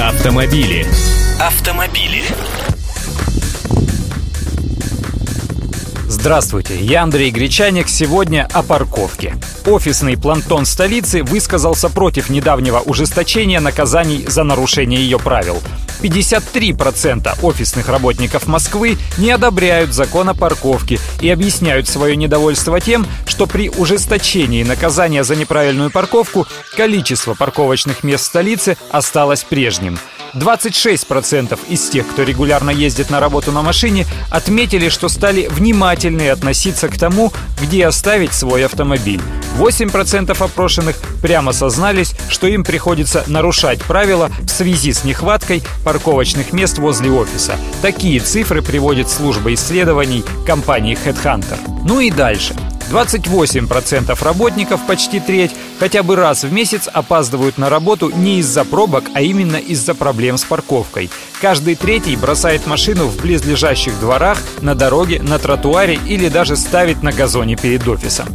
Автомобили. Автомобили. Здравствуйте, я Андрей Гречаник. Сегодня о парковке. Офисный плантон столицы высказался против недавнего ужесточения наказаний за нарушение ее правил. 53% офисных работников Москвы не одобряют закон о парковке и объясняют свое недовольство тем, что при ужесточении наказания за неправильную парковку количество парковочных мест в столице осталось прежним. 26% из тех, кто регулярно ездит на работу на машине, отметили, что стали внимательнее относиться к тому, где оставить свой автомобиль. 8% опрошенных прямо сознались, что им приходится нарушать правила в связи с нехваткой парковочных мест возле офиса. Такие цифры приводит служба исследований компании Headhunter. Ну и дальше. 28% работников, почти треть, хотя бы раз в месяц опаздывают на работу не из-за пробок, а именно из-за проблем с парковкой. Каждый третий бросает машину в близлежащих дворах, на дороге, на тротуаре или даже ставит на газоне перед офисом.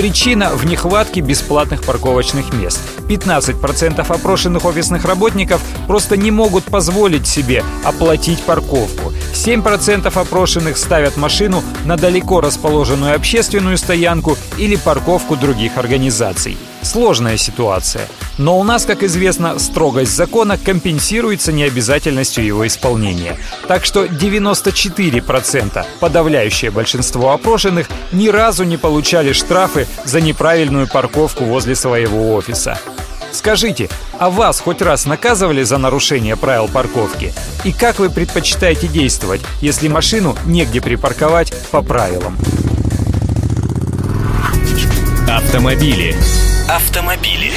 Причина в нехватке бесплатных парковочных мест. 15% опрошенных офисных работников просто не могут позволить себе оплатить парковку. 7% опрошенных ставят машину на далеко расположенную общественную стоянку или парковку других организаций. Сложная ситуация. Но у нас, как известно, строгость закона компенсируется необязательностью его исполнения. Так что 94%, подавляющее большинство опрошенных, ни разу не получали штрафы за неправильную парковку возле своего офиса. Скажите, а вас хоть раз наказывали за нарушение правил парковки? И как вы предпочитаете действовать, если машину негде припарковать по правилам? Автомобили. Автомобили.